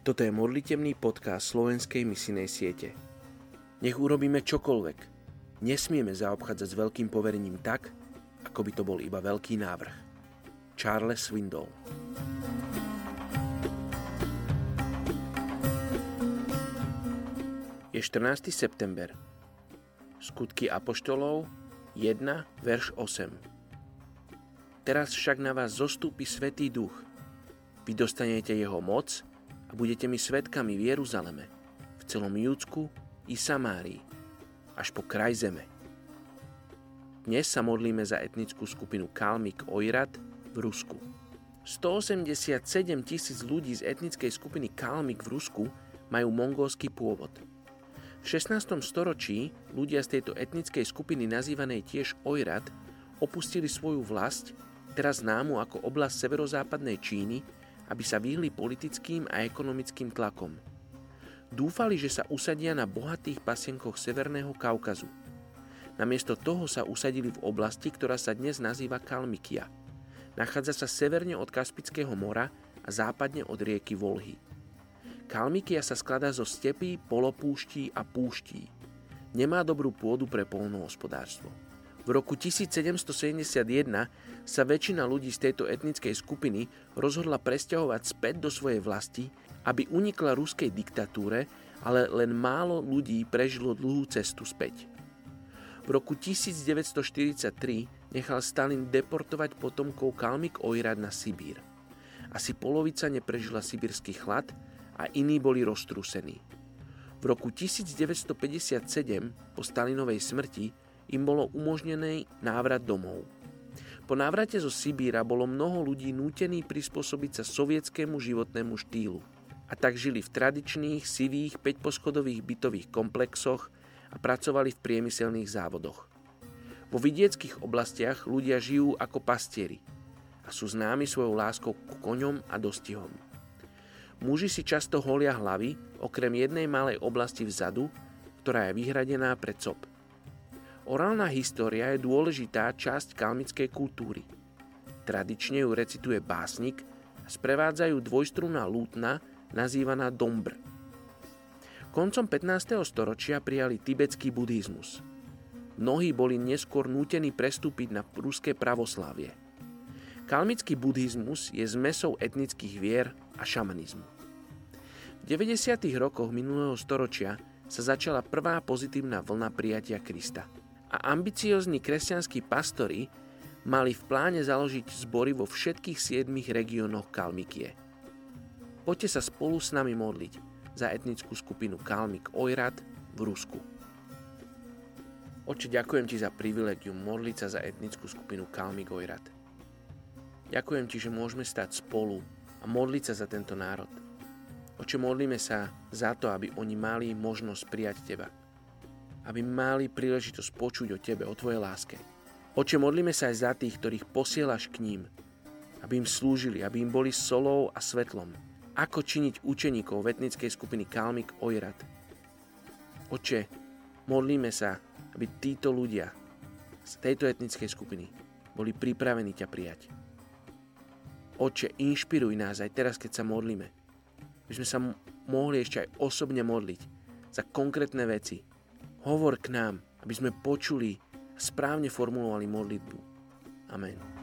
Toto je modlitebný podcast slovenskej misinej siete. Nech urobíme čokoľvek, nesmieme zaobchádzať s veľkým poverením tak, ako by to bol iba veľký návrh. Charles Swindoll Je 14. september. Skutky Apoštolov 1, verš 8. Teraz však na vás zostúpi Svetý Duch. Vy dostanete jeho moc a budete mi svetkami v Jeruzaleme, v celom Júdsku i Samárii, až po kraj zeme. Dnes sa modlíme za etnickú skupinu Kalmik Ojrat v Rusku. 187 tisíc ľudí z etnickej skupiny Kalmik v Rusku majú mongolský pôvod. V 16. storočí ľudia z tejto etnickej skupiny nazývanej tiež Ojrat opustili svoju vlast, teraz známu ako oblasť severozápadnej Číny, aby sa vyhli politickým a ekonomickým tlakom. Dúfali, že sa usadia na bohatých pasienkoch Severného Kaukazu. Namiesto toho sa usadili v oblasti, ktorá sa dnes nazýva Kalmikia. Nachádza sa severne od Kaspického mora a západne od rieky Volhy. Kalmikia sa skladá zo stepí, polopúští a púští. Nemá dobrú pôdu pre polnohospodárstvo. V roku 1771 sa väčšina ľudí z tejto etnickej skupiny rozhodla presťahovať späť do svojej vlasti, aby unikla ruskej diktatúre, ale len málo ľudí prežilo dlhú cestu späť. V roku 1943 nechal Stalin deportovať potomkov Kalmik Ojrad na Sibír. Asi polovica neprežila sibirský chlad a iní boli roztrúsení. V roku 1957 po Stalinovej smrti im bolo umožnený návrat domov. Po návrate zo Sibíra bolo mnoho ľudí nútený prispôsobiť sa sovietskému životnému štýlu a tak žili v tradičných, sivých, 5-poschodových bytových komplexoch a pracovali v priemyselných závodoch. Vo vidieckých oblastiach ľudia žijú ako pastieri a sú známi svojou láskou k koňom a dostihom. Muži si často holia hlavy, okrem jednej malej oblasti vzadu, ktorá je vyhradená pre cop. Orálna história je dôležitá časť kalmickej kultúry. Tradične ju recituje básnik a sprevádzajú dvojstrunná lútna nazývaná Dombr. Koncom 15. storočia prijali tibetský buddhizmus. Mnohí boli neskôr nútení prestúpiť na ruské pravoslávie. Kalmický buddhizmus je zmesou etnických vier a šamanizmu. V 90. rokoch minulého storočia sa začala prvá pozitívna vlna prijatia Krista – a ambiciozní kresťanskí pastori mali v pláne založiť zbory vo všetkých siedmých regiónoch Kalmikie. Poďte sa spolu s nami modliť za etnickú skupinu Kalmik Ojrat v Rusku. Oče, ďakujem Ti za privilegium modliť sa za etnickú skupinu Kalmik Ojrat. Ďakujem Ti, že môžeme stať spolu a modliť sa za tento národ. Oče, modlíme sa za to, aby oni mali možnosť prijať Teba – aby mali príležitosť počuť o Tebe, o Tvojej láske. Oče, modlíme sa aj za tých, ktorých posielaš k ním, aby im slúžili, aby im boli solou a svetlom. Ako činiť učeníkov v etnickej skupiny Kalmik Ojrat. Oče, modlíme sa, aby títo ľudia z tejto etnickej skupiny boli pripravení ťa prijať. Oče, inšpiruj nás aj teraz, keď sa modlíme. My sme sa mohli ešte aj osobne modliť za konkrétne veci, Hovor k nám, aby sme počuli správne formulovali modlitbu. Amen.